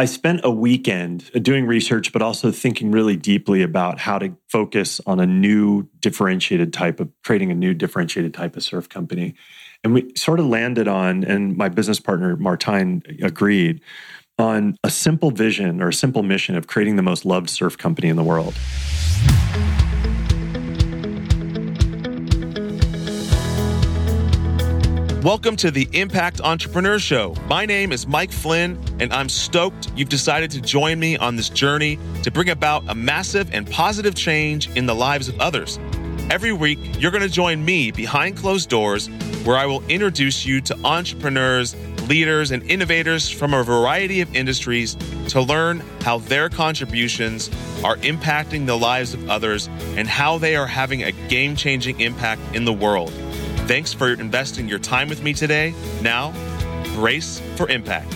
I spent a weekend uh, doing research, but also thinking really deeply about how to focus on a new differentiated type of creating a new differentiated type of surf company. And we sort of landed on, and my business partner, Martijn, agreed on a simple vision or a simple mission of creating the most loved surf company in the world. Welcome to the Impact Entrepreneur Show. My name is Mike Flynn, and I'm stoked you've decided to join me on this journey to bring about a massive and positive change in the lives of others. Every week, you're going to join me behind closed doors, where I will introduce you to entrepreneurs, leaders, and innovators from a variety of industries to learn how their contributions are impacting the lives of others and how they are having a game changing impact in the world. Thanks for investing your time with me today. Now, brace for impact.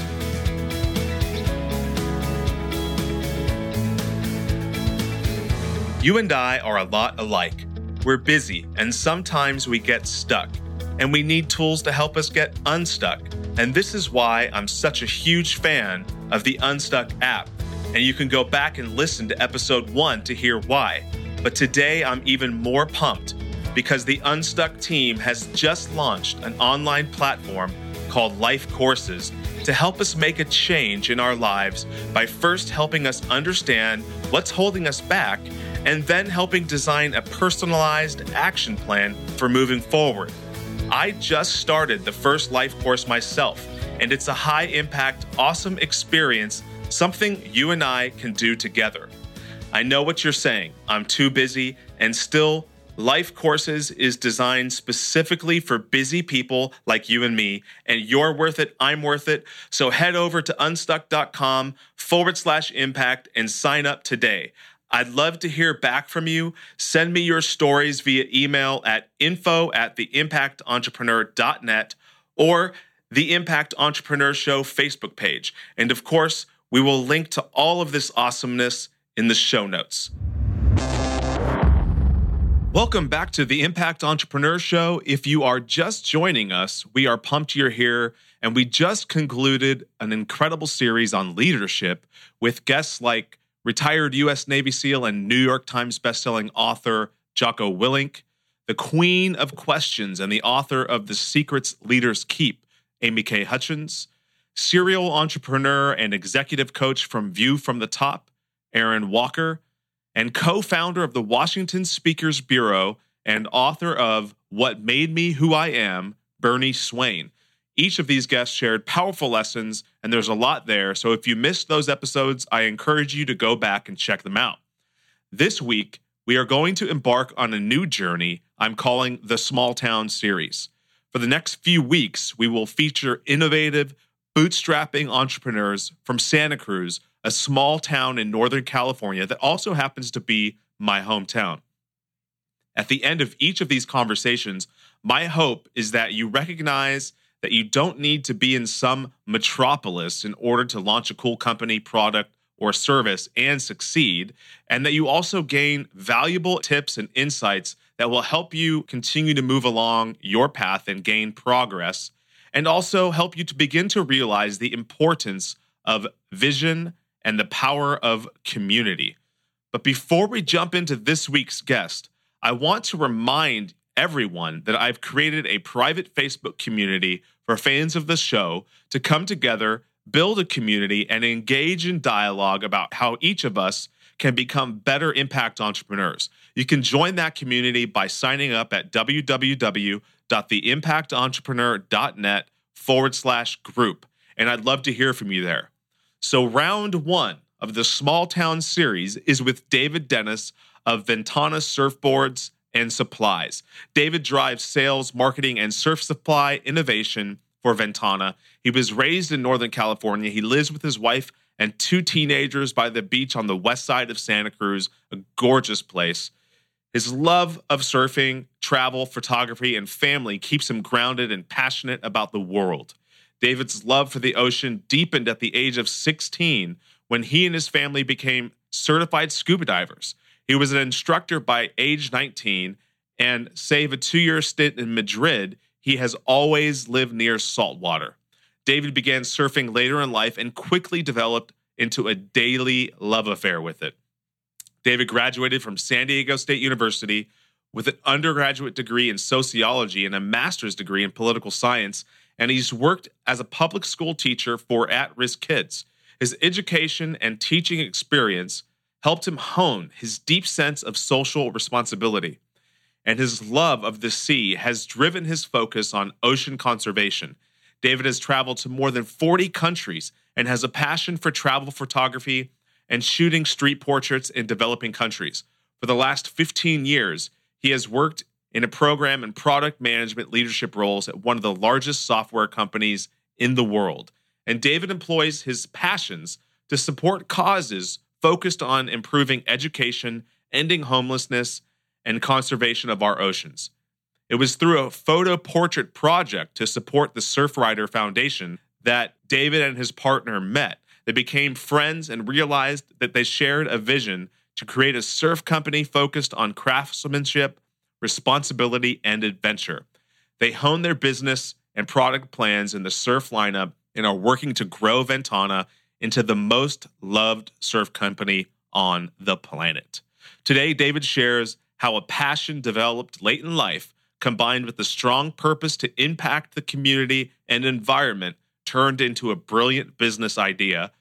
You and I are a lot alike. We're busy and sometimes we get stuck, and we need tools to help us get unstuck. And this is why I'm such a huge fan of the Unstuck app. And you can go back and listen to episode one to hear why. But today I'm even more pumped because the Unstuck team has just launched an online platform called Life Courses to help us make a change in our lives by first helping us understand what's holding us back and then helping design a personalized action plan for moving forward. I just started the first life course myself, and it's a high impact, awesome experience, something you and I can do together. I know what you're saying. I'm too busy, and still, Life Courses is designed specifically for busy people like you and me, and you're worth it, I'm worth it. So head over to unstuck.com forward slash impact and sign up today. I'd love to hear back from you. Send me your stories via email at info at theimpactentrepreneur.net or the Impact Entrepreneur Show Facebook page. And of course, we will link to all of this awesomeness in the show notes. Welcome back to the Impact Entrepreneur Show. If you are just joining us, we are pumped you're here. And we just concluded an incredible series on leadership with guests like retired U.S. Navy SEAL and New York Times bestselling author Jocko Willink, the queen of questions and the author of The Secrets Leaders Keep, Amy K. Hutchens, serial entrepreneur and executive coach from View from the Top, Aaron Walker, and co founder of the Washington Speakers Bureau and author of What Made Me Who I Am, Bernie Swain. Each of these guests shared powerful lessons, and there's a lot there. So if you missed those episodes, I encourage you to go back and check them out. This week, we are going to embark on a new journey I'm calling the Small Town Series. For the next few weeks, we will feature innovative, bootstrapping entrepreneurs from Santa Cruz a small town in Northern California that also happens to be my hometown. At the end of each of these conversations, my hope is that you recognize that you don't need to be in some metropolis in order to launch a cool company, product, or service and succeed, and that you also gain valuable tips and insights that will help you continue to move along your path and gain progress, and also help you to begin to realize the importance of vision and the power of community. But before we jump into this week's guest, I want to remind everyone that I've created a private Facebook community for fans of the show to come together, build a community, and engage in dialogue about how each of us can become better impact entrepreneurs. You can join that community by signing up at www.theimpactentrepreneur.net forward slash group. And I'd love to hear from you there. So, round one of the Small Town series is with David Dennis of Ventana Surfboards and Supplies. David drives sales, marketing, and surf supply innovation for Ventana. He was raised in Northern California. He lives with his wife and two teenagers by the beach on the west side of Santa Cruz, a gorgeous place. His love of surfing, travel, photography, and family keeps him grounded and passionate about the world. David's love for the ocean deepened at the age of 16 when he and his family became certified scuba divers. He was an instructor by age 19, and save a two year stint in Madrid, he has always lived near saltwater. David began surfing later in life and quickly developed into a daily love affair with it. David graduated from San Diego State University with an undergraduate degree in sociology and a master's degree in political science, and he's worked as a public school teacher for at risk kids. His education and teaching experience helped him hone his deep sense of social responsibility. And his love of the sea has driven his focus on ocean conservation. David has traveled to more than 40 countries and has a passion for travel photography and shooting street portraits in developing countries. For the last 15 years, he has worked in a program and product management leadership roles at one of the largest software companies in the world. And David employs his passions to support causes focused on improving education, ending homelessness, and conservation of our oceans. It was through a photo portrait project to support the Surfrider Foundation that David and his partner met. They became friends and realized that they shared a vision to create a surf company focused on craftsmanship, responsibility, and adventure. They hone their business and product plans in the surf lineup and are working to grow Ventana into the most loved surf company on the planet. Today, David shares how a passion developed late in life, combined with a strong purpose to impact the community and environment, turned into a brilliant business idea,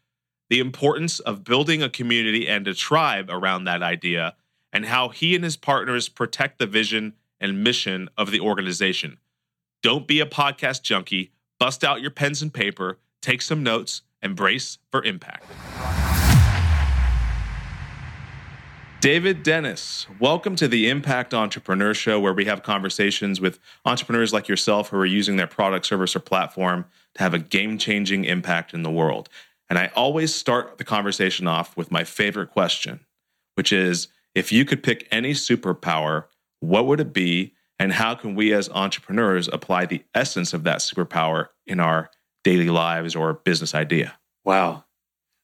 the importance of building a community and a tribe around that idea, and how he and his partners protect the vision and mission of the organization. Don't be a podcast junkie. Bust out your pens and paper, take some notes, and brace for impact. David Dennis, welcome to the Impact Entrepreneur Show, where we have conversations with entrepreneurs like yourself who are using their product, service, or platform to have a game changing impact in the world. And I always start the conversation off with my favorite question, which is if you could pick any superpower, what would it be? And how can we as entrepreneurs apply the essence of that superpower in our daily lives or business idea? Wow,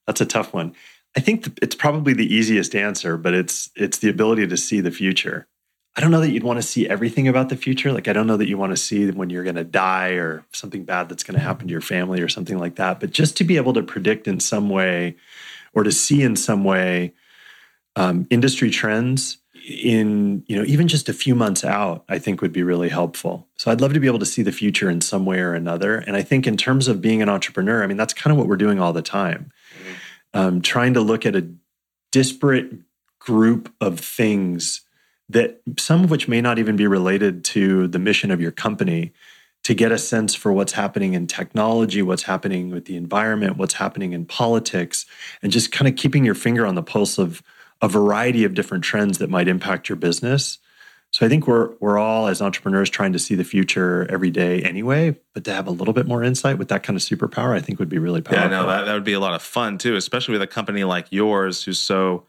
that's a tough one. I think it's probably the easiest answer, but it's it's the ability to see the future. I don't know that you'd want to see everything about the future. Like I don't know that you want to see when you're going to die or something bad that's going to happen to your family or something like that. But just to be able to predict in some way, or to see in some way, um, industry trends in you know even just a few months out, I think would be really helpful. So I'd love to be able to see the future in some way or another. And I think in terms of being an entrepreneur, I mean that's kind of what we're doing all the time um, trying to look at a disparate group of things that some of which may not even be related to the mission of your company to get a sense for what's happening in technology, what's happening with the environment, what's happening in politics, and just kind of keeping your finger on the pulse of a variety of different trends that might impact your business so I think we're we're all as entrepreneurs trying to see the future every day anyway, but to have a little bit more insight with that kind of superpower, I think would be really powerful. Yeah, no, that, that would be a lot of fun too, especially with a company like yours who's so,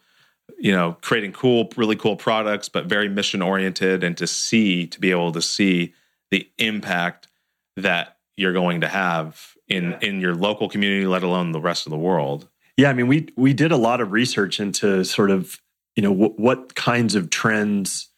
you know, creating cool, really cool products, but very mission oriented, and to see to be able to see the impact that you're going to have in in your local community, let alone the rest of the world. Yeah, I mean, we we did a lot of research into sort of you know w- what kinds of trends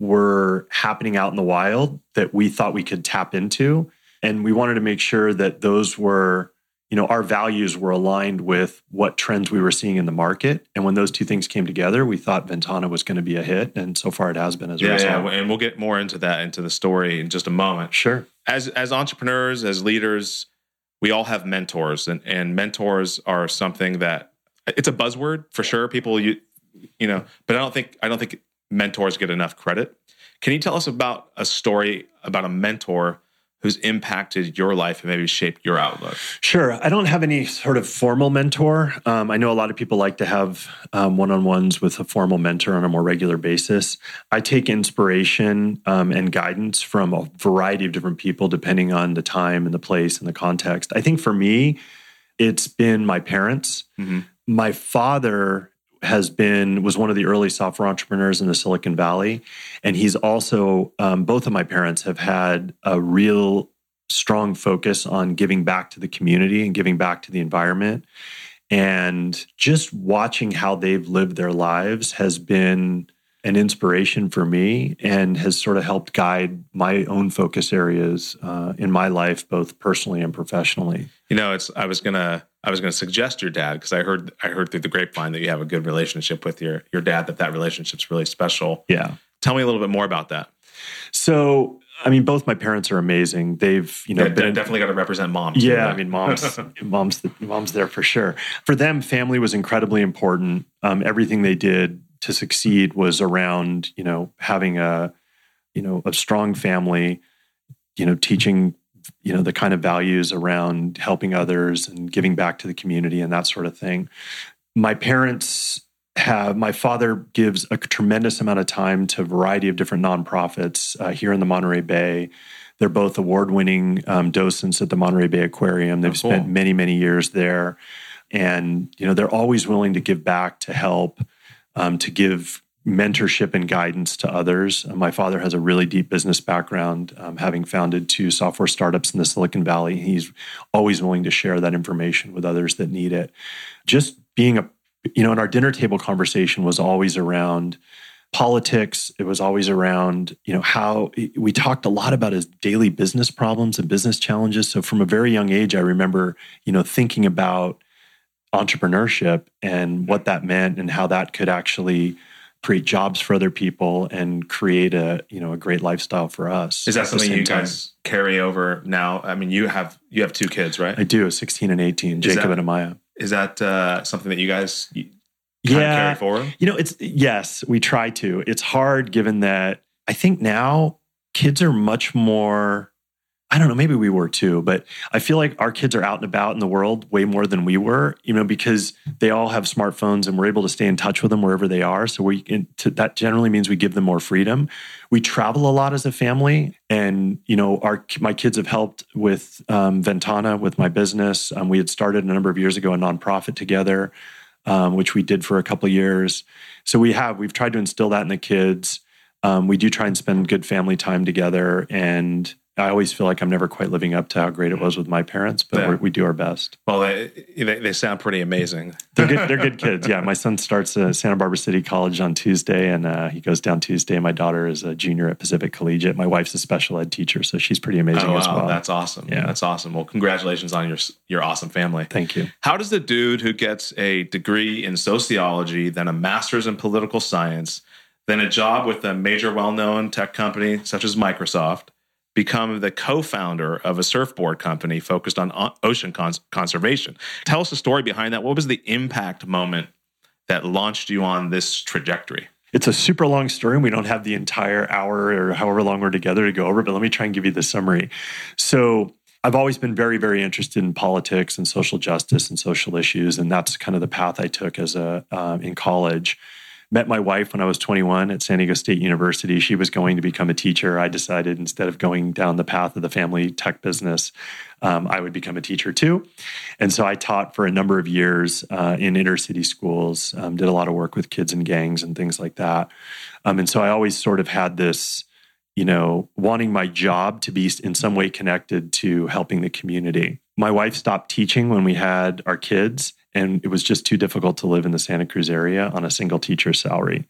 were happening out in the wild that we thought we could tap into. And we wanted to make sure that those were, you know, our values were aligned with what trends we were seeing in the market. And when those two things came together, we thought Ventana was going to be a hit. And so far it has been as yeah, result. Yeah, and we'll get more into that, into the story in just a moment. Sure. As as entrepreneurs, as leaders, we all have mentors and, and mentors are something that it's a buzzword for sure. People you you know, but I don't think I don't think mentors get enough credit. Can you tell us about a story about a mentor who's impacted your life and maybe shaped your outlook? Sure. I don't have any sort of formal mentor. Um, I know a lot of people like to have one on ones with a formal mentor on a more regular basis. I take inspiration um, and guidance from a variety of different people depending on the time and the place and the context. I think for me, it's been my parents. Mm-hmm. My father has been was one of the early software entrepreneurs in the Silicon Valley, and he's also um, both of my parents have had a real strong focus on giving back to the community and giving back to the environment. And just watching how they've lived their lives has been an inspiration for me and has sort of helped guide my own focus areas uh, in my life, both personally and professionally. You know, it's I was gonna I was going to suggest your dad because I heard I heard through the grapevine that you have a good relationship with your your dad. That that relationship's really special. Yeah. Tell me a little bit more about that. So, I mean, both my parents are amazing. They've, you know, Yeah, been, definitely got to represent mom. too, yeah. right? I mean, mom's, mom's, mom's there for sure. For them, family was incredibly important. Um, everything they did to succeed was around, you know, having a, you know, a strong family. You know, teaching, you know, the kind of values around helping others and giving back to the community and that sort of thing. My parents have my father gives a tremendous amount of time to a variety of different nonprofits uh, here in the Monterey Bay. They're both award-winning um, docents at the Monterey Bay Aquarium. They've Oh, cool. spent many, many years there, and you know they're always willing to give back, to help, um, to give mentorship and guidance to others. Uh, my father has a really deep business background, um, having founded two software startups in the Silicon Valley. He's always willing to share that information with others that need it. Just being a you know, and our dinner table conversation was always around politics. It was always around, you know, how we talked a lot about his daily business problems and business challenges. So from a very young age, I remember, you know, thinking about entrepreneurship and what that meant and how that could actually create jobs for other people and create a, you know, a great lifestyle for us. Is that something you time. guys carry over now? I mean, you have you have two kids, right? I do, 16 and 18, Jacob that- and Amaya. Is that uh, something that you guys kind of carry forward? You know, it's yes, we try to. It's hard given that I think now kids are much more I don't know, maybe we were too, but I feel like our kids are out and about in the world way more than we were, you know, because they all have smartphones and we're able to stay in touch with them wherever they are. So we to, that generally means we give them more freedom. We travel a lot as a family, and you know, our my kids have helped with um, Ventana with my business. Um, we had started a number of years ago a nonprofit together, um, which we did for a couple of years. So we have we've tried to instill that in the kids. Um, we do try and spend good family time together, and I always feel like I'm never quite living up to how great it was with my parents, but Yeah. we're, we do our best. Well, they, they they sound pretty amazing. They're good. They're good kids. Yeah, my son starts at Santa Barbara City College on Tuesday, and uh, he goes down Tuesday. My daughter is a junior at Pacific Collegiate. My wife's a special ed teacher, so she's pretty amazing oh, as well. that's awesome. Yeah. that's awesome. Well, congratulations on your your awesome family. Thank you. How does the dude who gets a degree in sociology, then a master's in political science, then a job with a major well known tech company such as Microsoft, become the co founder of a surfboard company focused on ocean cons- conservation? Tell us the story behind that. What was the impact moment that launched you on this trajectory? It's a super long story, and we don't have the entire hour or however long we're together to go over, but let me try and give you the summary. So, I've always been very, very interested in politics and social justice and social issues, and that's kind of the path I took as a um, in college. Met my wife when I was 21 at San Diego State University. She was going to become a teacher. I decided instead of going down the path of the family tech business, um, I would become a teacher too. And so I taught for a number of years uh, in inner city schools, um, did a lot of work with kids and gangs and things like that. Um, and so I always sort of had this, you know, wanting my job to be in some way connected to helping the community. My wife stopped teaching when we had our kids, and it was just too difficult to live in the Santa Cruz area on a single teacher salary.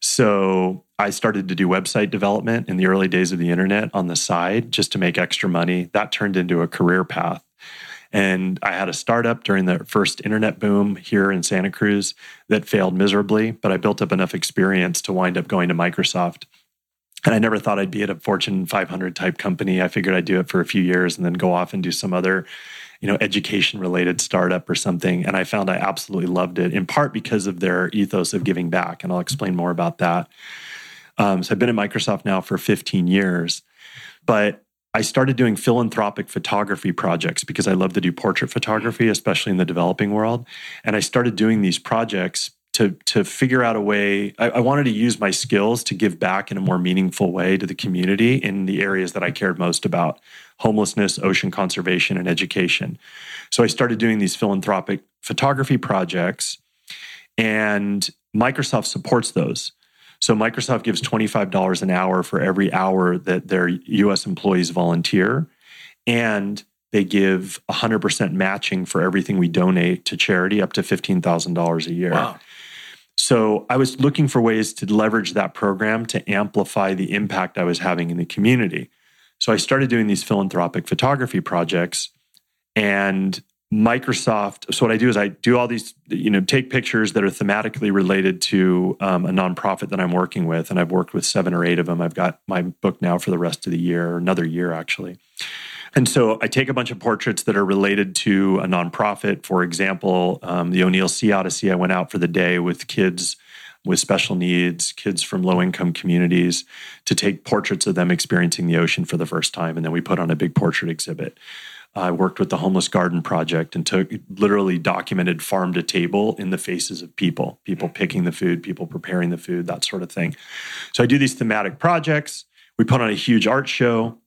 So I started to do website development in the early days of the internet on the side just to make extra money. That turned into a career path. And I had a startup during the first internet boom here in Santa Cruz that failed miserably, but I built up enough experience to wind up going to Microsoft. And I never thought I'd be at a Fortune 500 type company. I figured I'd do it for a few years and then go off and do some other, you know, education related startup or something. And I found I absolutely loved it, in part because of their ethos of giving back. And I'll explain more about that. Um, so I've been at Microsoft now for 15 years, but I started doing philanthropic photography projects because I love to do portrait photography, especially in the developing world. And I started doing these projects to to figure out a way. I, I, wanted to use my skills to give back in a more meaningful way to the community in the areas that I cared most about: homelessness, ocean conservation, and education. So I started doing these philanthropic photography projects, and Microsoft supports those. So Microsoft gives $25 an hour for every hour that their US employees volunteer. And they give 100% matching for everything we donate to charity up to $15,000 a year. Wow. So I was looking for ways to leverage that program to amplify the impact I was having in the community. So I started doing these philanthropic photography projects. And Microsoft. So what I do is I do all these, you know, take pictures that are thematically related to um, a nonprofit that I'm working with, and I've worked with seven or eight of them. I've got my book now for the rest of the year, another year actually. And so I take a bunch of portraits that are related to a nonprofit. For example, um, the O'Neill Sea Odyssey. I went out for the day with kids with special needs, kids from low income communities, to take portraits of them experiencing the ocean for the first time. And then we put on a big portrait exhibit. I worked with the Homeless Garden Project and took literally documented farm to table in the faces of people, people picking the food, people preparing the food, that sort of thing. So I do these thematic projects. We put on a huge art show.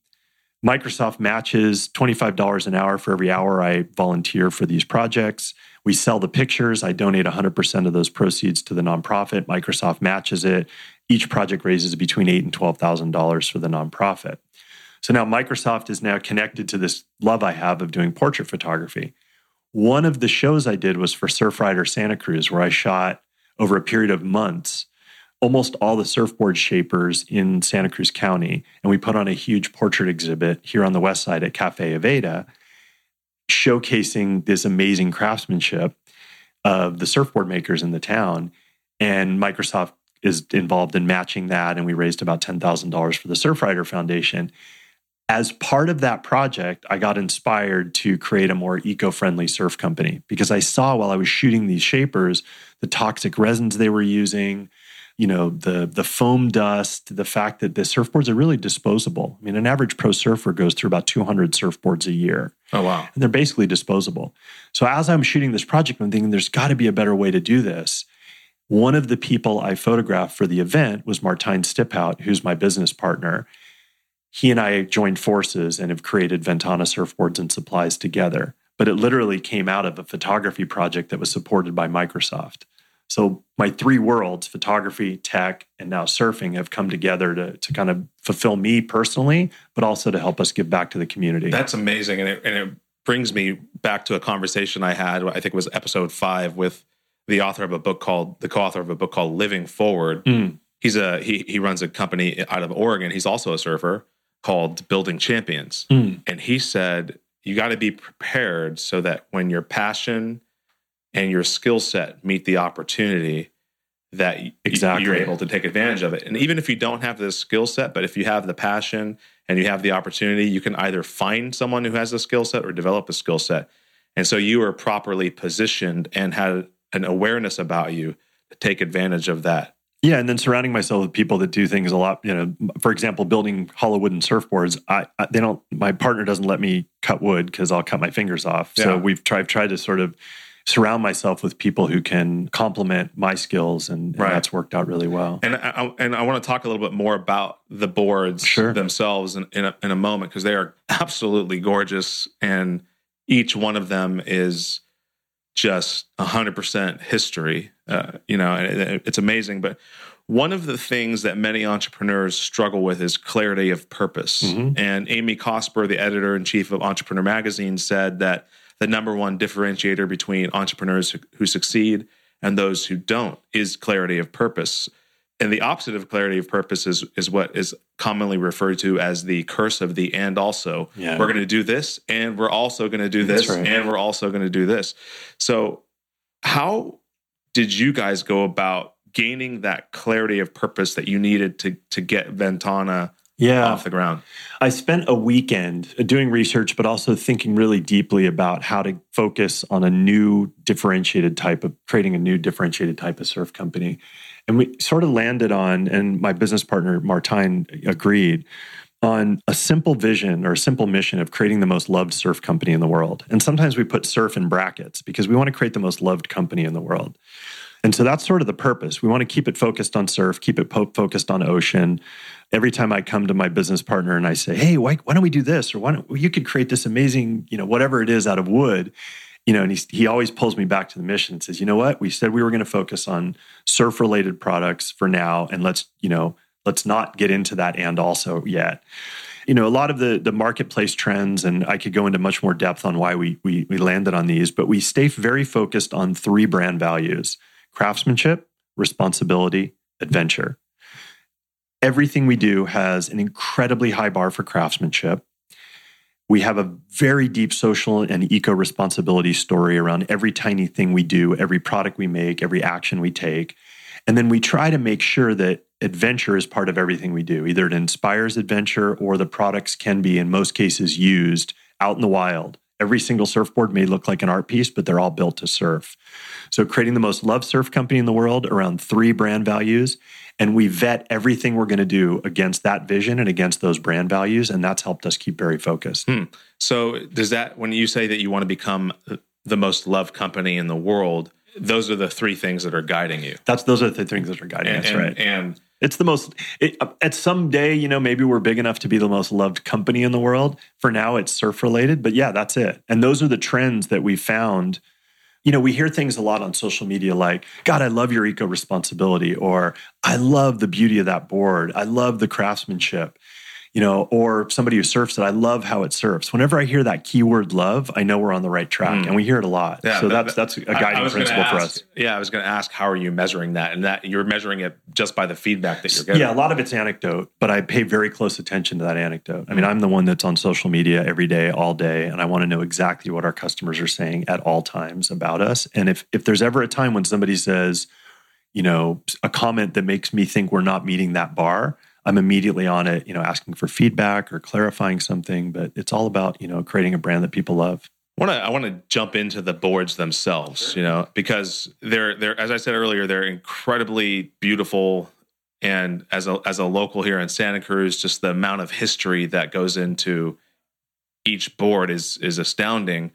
Microsoft matches $25 an hour for every hour I volunteer for these projects. We sell the pictures. I donate 100% of those proceeds to the nonprofit. Microsoft matches it. Each project raises between eight and $12,000 for the nonprofit. So now Microsoft is now connected to this love I have of doing portrait photography. One of the shows I did was for Surfrider Santa Cruz, where I shot over a period of months almost all the surfboard shapers in Santa Cruz County. And we put on a huge portrait exhibit here on the west side at Cafe Iveta, showcasing this amazing craftsmanship of the surfboard makers in the town. And Microsoft is involved in matching that. And we raised about $10,000 for the Surfrider Foundation. As part of that project, I got inspired to create a more eco friendly surf company because I saw while I was shooting these shapers the toxic resins they were using, you know the the foam dust the fact that the surfboards are really disposable. I mean an average pro surfer goes through about 200 surfboards a year. Oh wow. And they're basically disposable. So as i'm shooting this project i'm thinking there's got to be a better way to do this. One of the people i photographed for the event was martijn stiphout who's my business partner. He and i joined forces and have created ventana surfboards and supplies together. But it literally came out of a photography project that was supported by microsoft so my three worlds, photography, tech, and now surfing, have come together to, to kind of fulfill me personally, but also to help us give back to the community. That's amazing. And it, and it brings me back to a conversation I had, I think it was episode five with the author of a book called, the co-author of a book called Living Forward. Mm. He's a, he, he runs a company out of Oregon. He's also a surfer called Building Champions. Mm. And he said, you got to be prepared so that when your passion and your skill set meet the opportunity that exactly. you're able to take advantage of it. And even if you don't have the skill set, but if you have the passion and you have the opportunity, you can either find someone who has a skill set or develop a skill set. And so you are properly positioned and had an awareness about you to take advantage of that. Yeah, and then surrounding myself with people that do things a lot. You know, for example, building hollow wooden surfboards. I, I they don't. My partner doesn't let me cut wood because I'll cut my fingers off. Yeah. So we've tried tried to sort of surround myself with people who can complement my skills, and, and right. that's worked out really well. And I, and I want to talk a little bit more about the boards sure. themselves in, in a, in a moment because they are absolutely gorgeous, and each one of them is just 100% history. Uh, you know, it, it's amazing. But one of the things that many entrepreneurs struggle with is clarity of purpose. Mm-hmm. And Amy Cosper, the editor in chief of Entrepreneur Magazine, said that the number one differentiator between entrepreneurs who succeed and those who don't is clarity of purpose. And the opposite of clarity of purpose is, is what is commonly referred to as the curse of the and also. Yeah. We're going to do this, and we're also going to do this, right. and we're also going to do this. So, how did you guys go about gaining that clarity of purpose that you needed to to get Ventana yeah. off the ground. I spent a weekend uh, doing research, but also thinking really deeply about how to focus on a new differentiated type of creating a new differentiated type of surf company. And we sort of landed on, and my business partner, Martijn, agreed on a simple vision or a simple mission of creating the most loved surf company in the world. And sometimes we put surf in brackets because we want to create the most loved company in the world. And so that's sort of the purpose. We want to keep it focused on surf, keep it po- focused on ocean. Every time I come to my business partner and I say, "Hey, why, why don't we do this?" or "Why don't well, you could create this amazing, you know, whatever it is out of wood," you know, and he he always pulls me back to the mission and says, "You know what? We said we were going to focus on surf related products for now, and let's you know let's not get into that and also yet." you know a lot of the the marketplace trends and i could go into much more depth on why we we, we landed on these but we stay very focused on three brand values craftsmanship, responsibility, adventure. Everything we do has an incredibly high bar for craftsmanship. We have a very deep social and eco responsibility story around every tiny thing we do, every product we make, every action we take. And then we try to make sure that adventure is part of everything we do. Either it inspires adventure or the products can be, in most cases, used out in the wild. Every single surfboard may look like an art piece, but they're all built to surf. So, creating the most loved surf company in the world around three brand values. And we vet everything we're going to do against that vision and against those brand values. And that's helped us keep very focused. Hmm. So, does that, when you say that you want to become the most loved company in the world, those are the three things that are guiding you. That's those are the things that are guiding and, us, and, right? And it's the most. It, uh, at some day, you know, maybe we're big enough to be the most loved company in the world. For now, it's surf related, but yeah, that's it. And those are the trends that we found. You know, we hear things a lot on social media like, God, I love your eco responsibility, or I love the beauty of that board. I love the craftsmanship you know, or somebody who surfs it, I love how it surfs. Whenever I hear that keyword love, I know we're on the right track. Mm. And we hear it a lot. Yeah, so that's that's a guiding principle ask, for us. Yeah, I was gonna ask how are you measuring that? And that you're measuring it just by the feedback that you're getting. Yeah, a lot of it's anecdote, but I pay very close attention to that anecdote. I mean, I'm the one that's on social media every day, all day, and I want to know exactly what our customers are saying at all times about us. And if if there's ever a time when somebody says, you know, a comment that makes me think we're not meeting that bar, I'm immediately on it, you know, asking for feedback or clarifying something. But it's all about, you know, creating a brand that people love. I want to I want to jump into the boards themselves, you know, because they're they're as I said earlier, they're incredibly beautiful. And as a as a local here in Santa Cruz, just the amount of history that goes into each board is is astounding.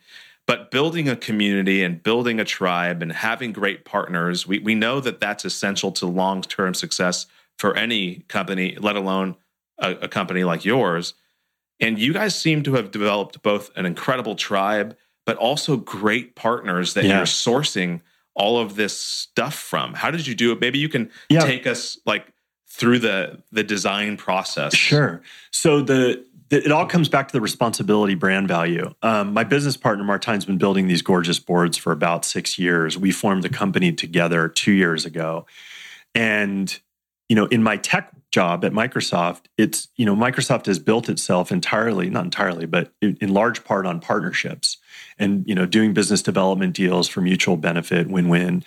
But building a community and building a tribe and having great partners, we, we know that that's essential to long term success for any company, let alone a, a company like yours. And you guys seem to have developed both an incredible tribe, but also great partners that yeah. you're sourcing all of this stuff from. How did you do it? Maybe you can yeah. take us like through the the design process. Sure. So the it all comes back to the responsibility brand value. Um, my business partner Martijn's been building these gorgeous boards for about six years. We formed the company together two years ago, and you know, in my tech job at Microsoft, it's, you know, Microsoft has built itself entirely, not entirely, but in, large part on partnerships and, you know, doing business development deals for mutual benefit, win win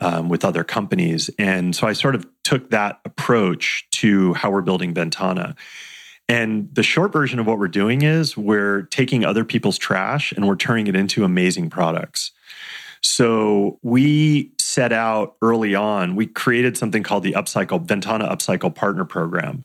um, with other companies. And so I sort of took that approach to how we're building Ventana. And the short version of what we're doing is we're taking other people's trash and we're turning it into amazing products. So we set out early on, we created something called the Upcycle, Ventana Upcycle Partner Program.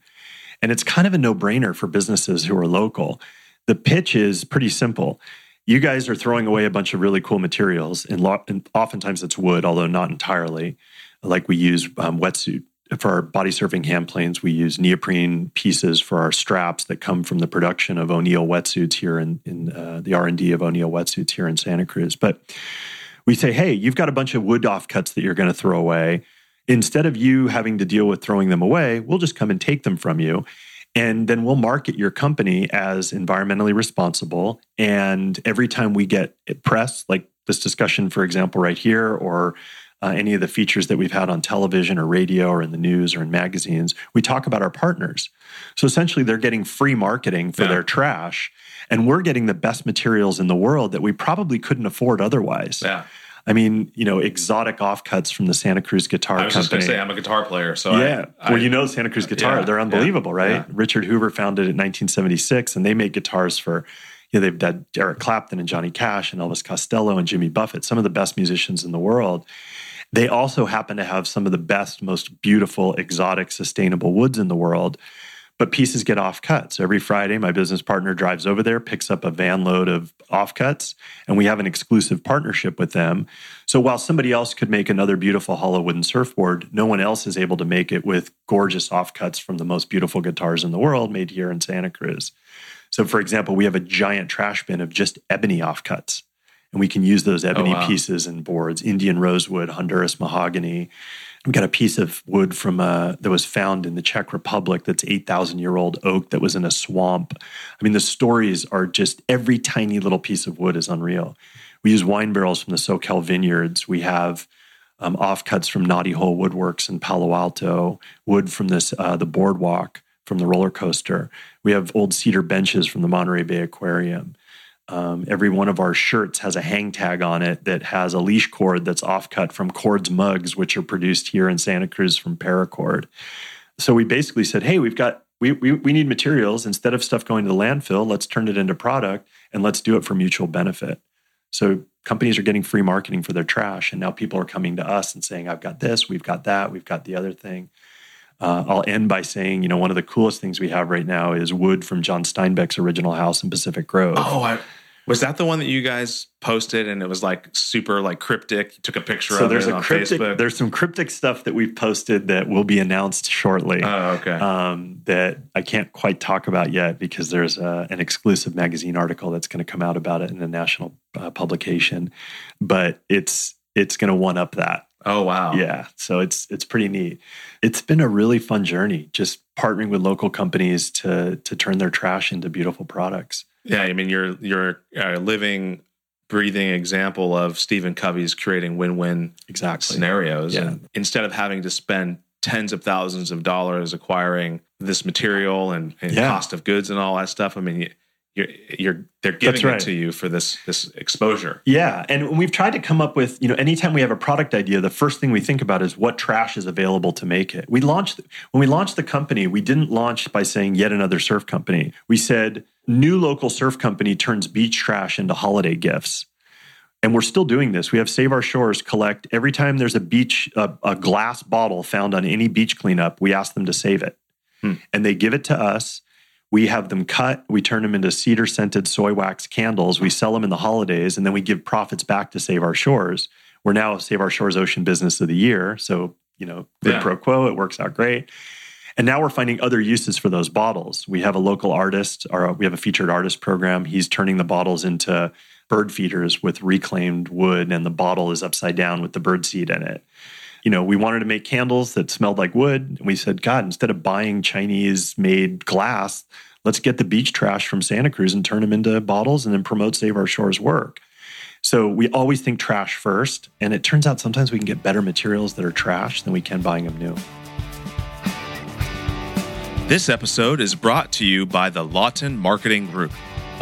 And it's kind of a no brainer for businesses who are local. The pitch is pretty simple. You guys are throwing away a bunch of really cool materials, and, lo- and oftentimes it's wood, although not entirely. Like we use um, wetsuit for our body surfing hand planes. We use neoprene pieces for our straps that come from the production of O'Neill wetsuits here in, in uh, the R and D of O'Neill wetsuits here in Santa Cruz. But we say, hey, you've got a bunch of wood offcuts that you're going to throw away. Instead of you having to deal with throwing them away, we'll just come and take them from you. And then we'll market your company as environmentally responsible. And every time we get press, like this discussion, for example, right here, or uh, any of the features that we've had on television or radio or in the news or in magazines, we talk about our partners. So essentially, they're getting free marketing for yeah. their trash and we're getting the best materials in the world that we probably couldn't afford otherwise. Yeah. I mean, you know, exotic offcuts from the Santa Cruz Guitar I was Company. just going to say, I'm a guitar player, so yeah. I, well, you know, Santa Cruz Guitar, yeah, they're unbelievable, yeah, right? Richard Hoover founded it in 1976, and they make guitars for. You know, they've done Eric Clapton and Johnny Cash and Elvis Costello and Jimmy Buffett, some of the best musicians in the world. They also happen to have some of the best, most beautiful, exotic, sustainable woods in the world but pieces get off cut. So every Friday, my business partner drives over there, picks up a van load of offcuts, and we have an exclusive partnership with them. So while somebody else could make another beautiful hollow wooden surfboard, no one else is able to make it with gorgeous offcuts from the most beautiful guitars in the world made here in Santa Cruz. So, for example, we have a giant trash bin of just ebony offcuts, and we can use those ebony oh, wow. pieces and boards, Indian rosewood, Honduras mahogany. We've got a piece of wood from uh, that was found in the Czech Republic that's 8,000 year old oak that was in a swamp. I mean, the stories are just every tiny little piece of wood is unreal. We use wine barrels from the Soquel vineyards. We have um, offcuts from Knotty Hole Woodworks in Palo Alto, wood from this uh, the boardwalk from the roller coaster. We have old cedar benches from the Monterey Bay Aquarium. Um, every one of our shirts has a hang tag on it that has a leash cord that's offcut from Cord's mugs, which are produced here in Santa Cruz from Paracord. So we basically said, hey, we've got we, we, we need materials. Instead of stuff going to the landfill let's turn it into product and let's do it for mutual benefit. So companies are getting free marketing for their trash and now people are coming to us and saying i've got this we've got that we've got the other thing uh, I'll end by saying, you know, one of the coolest things we have right now is wood from John Steinbeck's original house in Pacific Grove. Oh, I, was that the one that you guys posted and it was like super like cryptic? You took a picture so of there's it a on cryptic, Facebook. There's some cryptic stuff that we've posted that will be announced shortly. Oh, okay. Um, that I can't quite talk about yet because there's uh, an exclusive magazine article that's going to come out about it in a national uh, publication, but it's it's going to one up that. Oh wow. Yeah, so it's it's pretty neat. It's been a really fun journey, just partnering with local companies to to turn their trash into beautiful products. Yeah, I mean you're you're a living, breathing example of Stephen Covey's creating win-win Exactly. scenarios. Yeah. And instead of having to spend tens of thousands of dollars acquiring this material and, and Yeah. cost of goods and all that stuff, I mean, you- you're you're they're giving right. it to you for this this exposure. Yeah, and we've tried to come up with, you know, anytime we have a product idea, the first thing we think about is what trash is available to make it. We launched when we launched the company, we didn't launch by saying yet another surf company. We said new local surf company turns beach trash into holiday gifts. And we're still doing this. We have Save Our Shores collect every time there's a beach a, a glass bottle found on any beach cleanup, we ask them to save it. Hmm. And they give it to us. We have them cut, we turn them into cedar scented soy wax candles, we sell them in the holidays, and then we give profits back to Save Our Shores. We're now Save Our Shores Ocean Business of the Year. So, you know, quid Yeah. pro quo, it works out great. And now we're finding other uses for those bottles. We have a local artist, or we have a featured artist program. He's turning the bottles into bird feeders with reclaimed wood, and the bottle is upside down with the bird seed in it. You know, we wanted to make candles that smelled like wood. And we said, God, instead of buying Chinese made glass, let's get the beach trash from Santa Cruz and turn them into bottles and then promote Save Our Shores work. So we always think trash first. And it turns out sometimes we can get better materials that are trash than we can buying them new. This episode is brought to you by the Lawton Marketing Group,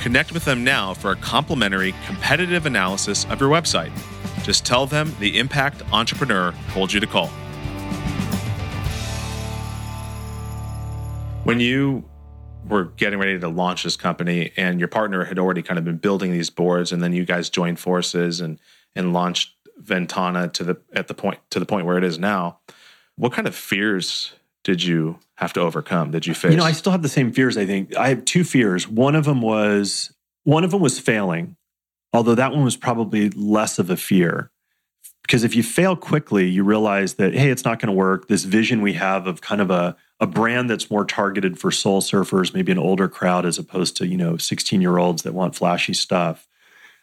Connect with them now for a complimentary competitive analysis of your website. Just tell them the Impact Entrepreneur told you to call. When you were getting ready to launch this company and your partner had already kind of been building these boards and then you guys joined forces and and launched Ventana to the at the point to the point where it is now, what kind of fears did you have to overcome? Did you face? You know, I still have the same fears. I think I have two fears. One of them was one of them was failing, although that one was probably less of a fear because if you fail quickly, you realize that hey, it's not going to work. This vision we have of kind of a a brand that's more targeted for soul surfers, maybe an older crowd as opposed to you know sixteen year olds that want flashy stuff.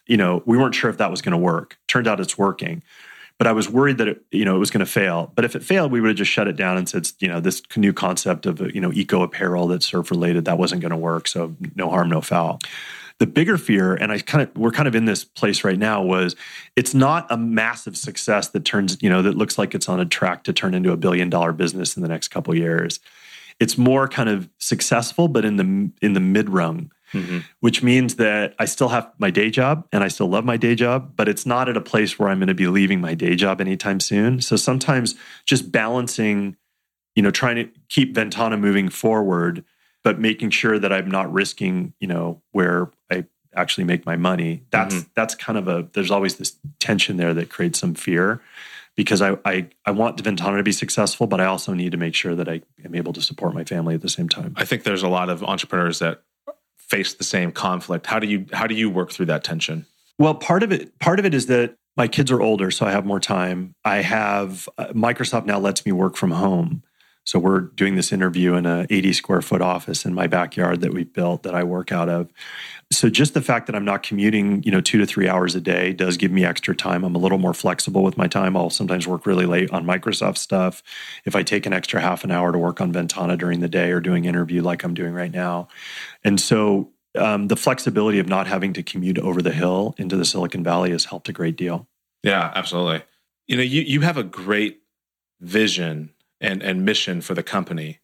You know, we weren't sure if that was going to work. Turned out it's working but I was worried that it, you know it was going to fail. But if it failed, we would have just shut it down and said, you know, this new concept of you know eco apparel that's surf related that wasn't going to work. So no harm, no foul. The bigger fear, and I kind of we're kind of in this place right now, was it's not a massive success that turns you know that looks like it's on a track to turn into a billion dollar business in the next couple years. It's more kind of successful, but in the in the mid rung Mhm. which means that I still have my day job and I still love my day job, but it's not at a place where I'm going to be leaving my day job anytime soon. So sometimes just balancing, you know, trying to keep Ventana moving forward, but making sure that I'm not risking, you know, where I actually make my money. That's that's kind of a there's always this tension there that creates some fear because I I, I want Ventana to be successful, but I also need to make sure that I am able to support my family at the same time. I think there's a lot of entrepreneurs that face the same conflict. How do you how do you work through that tension? Well, part of it part of it is that my kids are older, so I have more time. I have uh, Microsoft now lets me work from home. So we're doing this interview in a 80 square foot office in my backyard that we built that I work out of. So just the fact that I'm not commuting, you know, two to three hours a day does give me extra time. I'm a little more flexible with my time. I'll sometimes work really late on Microsoft stuff. If I take an extra half an hour to work on Ventana during the day or doing interview like I'm doing right now. And so um, the flexibility of not having to commute over the hill into the Silicon Valley has helped a great deal. Yeah, absolutely. You know, you, you have a great vision and, and mission for the company.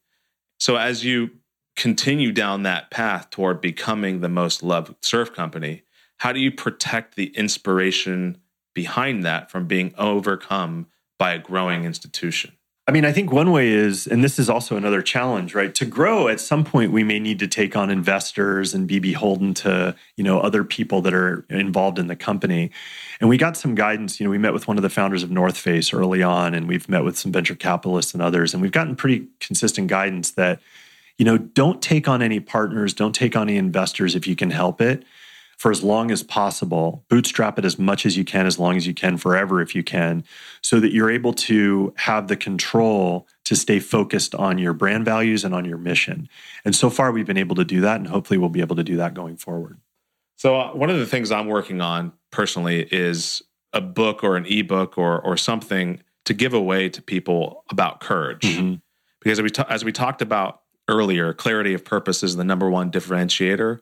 So as you continue down that path toward becoming the most loved surf company, how do you protect the inspiration behind that from being overcome by a growing institution? I mean, I think one way is, and this is also another challenge, right? To grow, at some point, we may need to take on investors and be beholden to, you know, other people that are involved in the company. And we got some guidance. You know, we met with one of the founders of North Face early on, and we've met with some venture capitalists and others, and we've gotten pretty consistent guidance that, you know, don't take on any partners, don't take on any investors if you can help it for as long as possible. Bootstrap it as much as you can, as long as you can, forever if you can, so that you're able to have the control to stay focused on your brand values and on your mission. And so far, we've been able to do that, and hopefully, we'll be able to do that going forward. So, uh, one of the things I'm working on personally is a book or an ebook or or something to give away to people about courage, mm-hmm. because as we ta- as we talked about earlier, clarity of purpose is the number one differentiator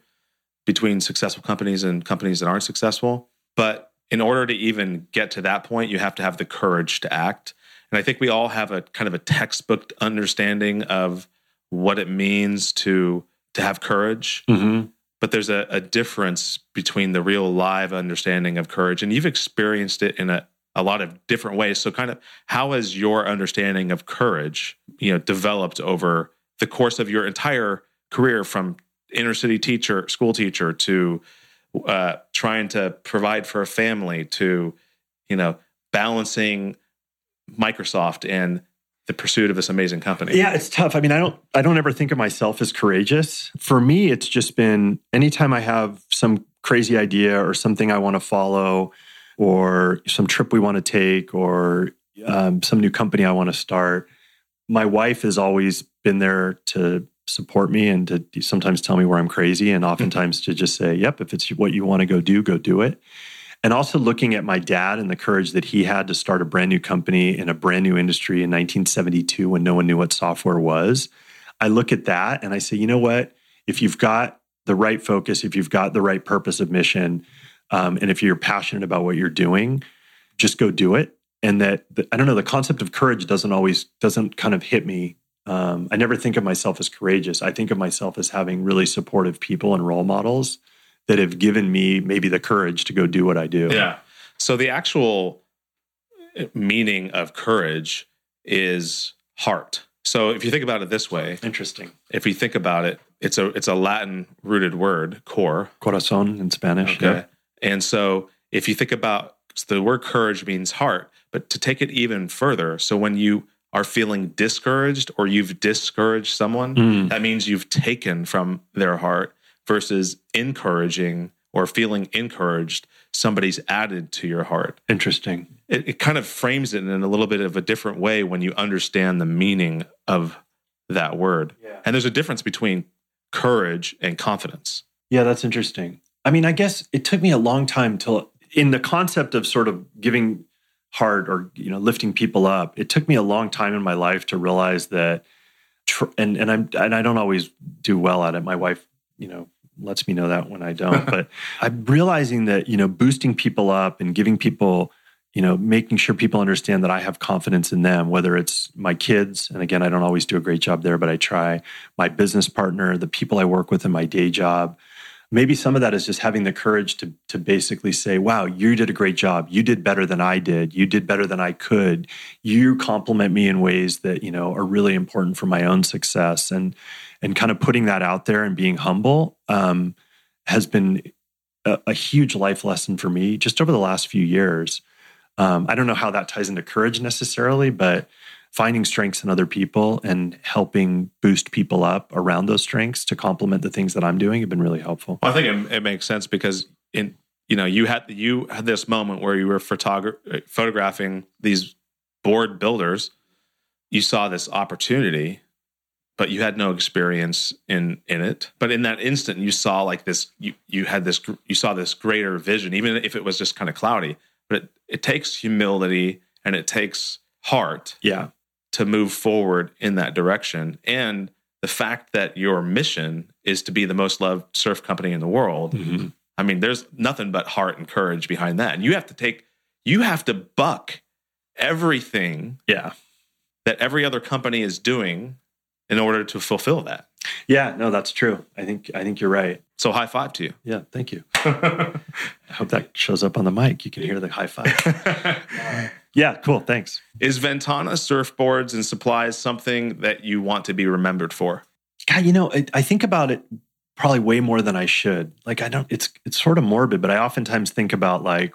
between successful companies and companies that aren't successful. But in order to even get to that point, you have to have the courage to act. And I think we all have a kind of a textbook understanding of what it means to to have courage. Mm-hmm. But there's a, a difference between the real live understanding of courage, and you've experienced it in a, a lot of different ways. So, kind of, how has your understanding of courage, you know, developed over the course of your entire career from inner city teacher, school teacher, to uh, trying to provide for a family, to you know balancing Microsoft and the pursuit of this amazing company. Yeah, it's tough. I mean, I don't I don't ever think of myself as courageous. For me, it's just been anytime I have some crazy idea or something I want to follow or some trip we want to take or um, some new company I want to start, my wife has always been there to support me and to sometimes tell me where I'm crazy and oftentimes to just say, yep, if it's what you want to go do, go do it. And also looking at my dad and the courage that he had to start a brand new company in a brand new industry in 1972 when no one knew what software was. I look at that and I say, you know what? If you've got the right focus, if you've got the right purpose of mission, um, and if you're passionate about what you're doing, just go do it. And that the, I don't know, the concept of courage doesn't always doesn't kind of hit me um, I never think of myself as courageous. I think of myself as having really supportive people and role models that have given me maybe the courage to go do what I do. Yeah. So the actual uh, meaning of courage is heart. So if you think about it this way, interesting. If you think about it, it's a it's a Latin rooted word, cor, corazon in Spanish. Okay. Yeah. And so if you think about so the word courage means heart, but to take it even further, so when you are feeling discouraged or you've discouraged someone, mm. that means you've taken from their heart versus encouraging or feeling encouraged, somebody's added to your heart. Interesting. It, it, kind of frames it in a little bit of a different way when you understand the meaning of that word. Yeah. And there's a difference between courage and confidence. Yeah, that's interesting. I mean, I guess it took me a long time till in the concept of sort of giving heart or you know lifting people up. It took me a long time in my life to realize that tr- and and i'm and i don't always do well at it. My wife you know lets me know that when i don't but i'm realizing that you know boosting people up and giving people you know making sure people understand that i have confidence in them whether it's my kids and again i don't always do a great job there but i try. My business partner the people i work with in my day job maybe some of that is just having the courage to to basically say wow you did a great job. You did better than i did. You did better than i could. You compliment me in ways that you know are really important for my own success. And and kind of putting that out there and being humble um, has been a, a, huge life lesson for me just over the last few years. Um, i don't know how that ties into courage necessarily but finding strengths in other people and helping boost people up around those strengths to complement the things that I'm doing have been really helpful. Well, I think it, it, makes sense because in you know you had you had this moment where you were photogra- photographing these board builders you saw this opportunity but you had no experience in in it but in that instant you saw like this you you had this you saw this greater vision even if it was just kind of cloudy but it, it takes humility and it takes heart Yeah. To move forward in that direction and the fact that your mission is to be the most loved surf company in the world Mhm. i mean there's nothing but heart and courage behind that and you have to take you have to buck everything Yeah. that every other company is doing in order to fulfill that Yeah. No, that's true. I think I think you're right. so high five to you Yeah. Thank you. I hope that shows up on the mic. You can hear the high five. yeah. Cool. Thanks. is ventana surfboards and supplies something that you want to be remembered for God, you know, I, I think about it probably way more than I should. Like, I don't. It's it's sort of morbid, but I oftentimes think about like,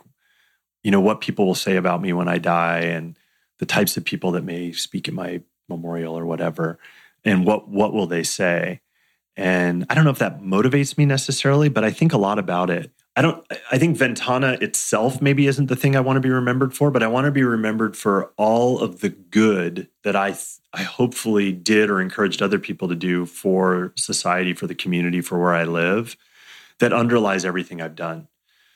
you know, what people will say about me when I die, and the types of people that may speak at my memorial or whatever, and what what will they say? And I don't know if that motivates me necessarily, but I think a lot about it. I don't. I think Ventana itself maybe isn't the thing I want to be remembered for, but I want to be remembered for all of the good that I I hopefully did or encouraged other people to do for society, for the community, for where I live, that underlies everything I've done.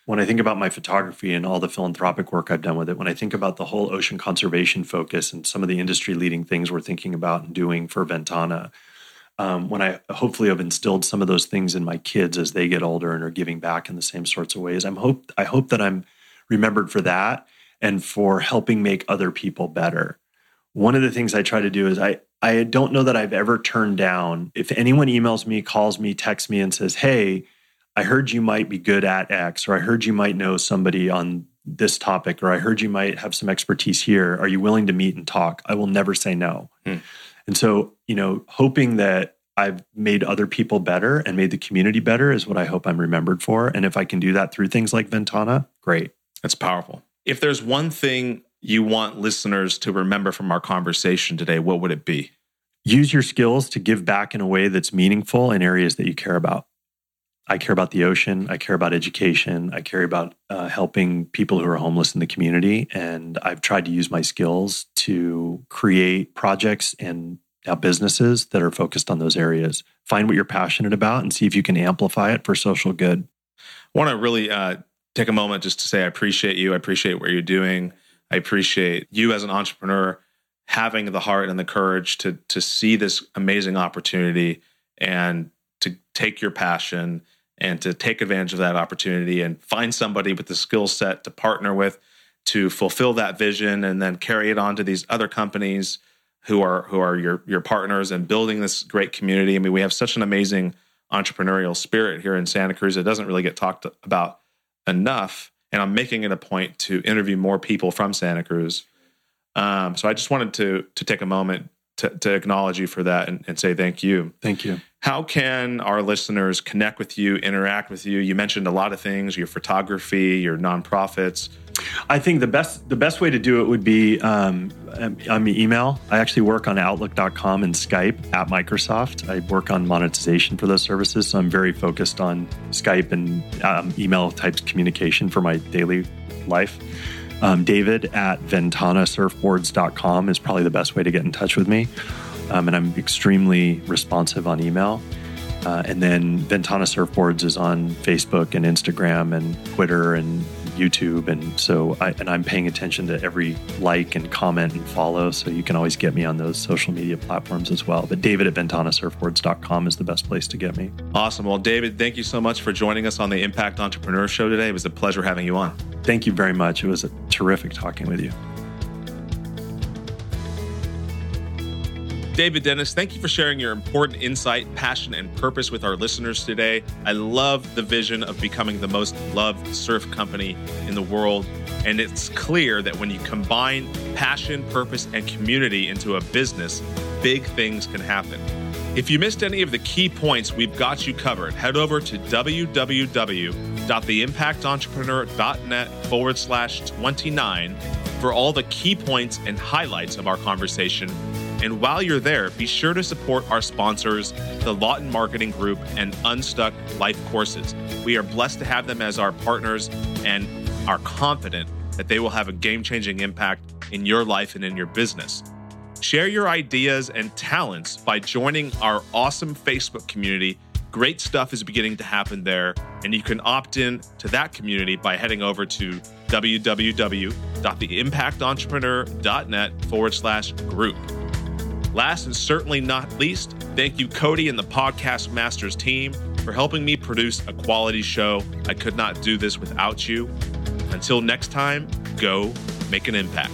When I think about my photography and all the philanthropic work I've done with it, when I think about the whole ocean conservation focus and some of the industry leading things we're thinking about and doing for Ventana, um, when I hopefully have instilled some of those things in my kids as they get older and are giving back in the same sorts of ways, I'm hope I hope that I'm remembered for that and for helping make other people better. One of the things I try to do is I I don't know that I've ever turned down if anyone emails me, calls me, texts me, and says, "Hey, I heard you might be good at X, or I heard you might know somebody on this topic, or I heard you might have some expertise here. Are you willing to meet and talk?" I will never say no. Hmm. And so, you know, hoping that I've made other people better and made the community better is what I hope I'm remembered for. And if I can do that through things like Ventana, great. That's powerful. If there's one thing you want listeners to remember from our conversation today, what would it be? Use your skills to give back in a way that's meaningful in areas that you care about. I care about the ocean. I care about education. I care about uh, helping people who are homeless in the community. And I've tried to use my skills to create projects and now businesses that are focused on those areas. Find what you're passionate about and see if you can amplify it for social good. I want to really uh, take a moment just to say I appreciate you. I appreciate what you're doing. I appreciate you as an entrepreneur having the heart and the courage to to see this amazing opportunity and to take your passion and to take advantage of that opportunity and find somebody with the skill set to partner with to fulfill that vision and then carry it on to these other companies who are who are your your partners and building this great community. I mean, we have such an amazing entrepreneurial spirit here in Santa Cruz. It doesn't really get talked about enough. And I'm making it a point to interview more people from Santa Cruz. Um, so I just wanted to to take a moment to, to acknowledge you for that and, and say thank you. Thank you. How can our listeners connect with you, interact with you? You mentioned a lot of things: your photography, your nonprofits. I think the best the best way to do it would be um, on my email. I actually work on Outlook.com and Skype at Microsoft. I work on monetization for those services, so I'm very focused on Skype and um, email types communication for my daily life. Um, David at VentanaSurfboards.com is probably the best way to get in touch with me, um, and I'm extremely responsive on email. Uh, and then Ventana Surfboards is on Facebook and Instagram and Twitter and YouTube, and so I, and I'm paying attention to every like and comment and follow. So you can always get me on those social media platforms as well. But David at VentanaSurfboards.com is the best place to get me. Awesome. Well, David, thank you so much for joining us on the Impact Entrepreneur Show today. It was a pleasure having you on. Thank you very much. It was a terrific talking with you. David Dennis, thank you for sharing your important insight, passion, and purpose with our listeners today. I love the vision of becoming the most loved surf company in the world. And it's clear that when you combine passion, purpose, and community into a business, big things can happen. If you missed any of the key points, we've got you covered. Head over to www.theimpactentrepreneur.net forward slash 29 for all the key points and highlights of our conversation. And while you're there, be sure to support our sponsors, the Lawton Marketing Group and Unstuck Life Courses. We are blessed to have them as our partners and are confident that they will have a game changing impact in your life and in your business. Share your ideas and talents by joining our awesome Facebook community. Great stuff is beginning to happen there, and you can opt in to that community by heading over to www.theimpactentrepreneur.net forward slash group. Last and certainly not least, thank you, Cody and the Podcast Masters team, for helping me produce a quality show. I could not do this without you. Until next time, go make an impact.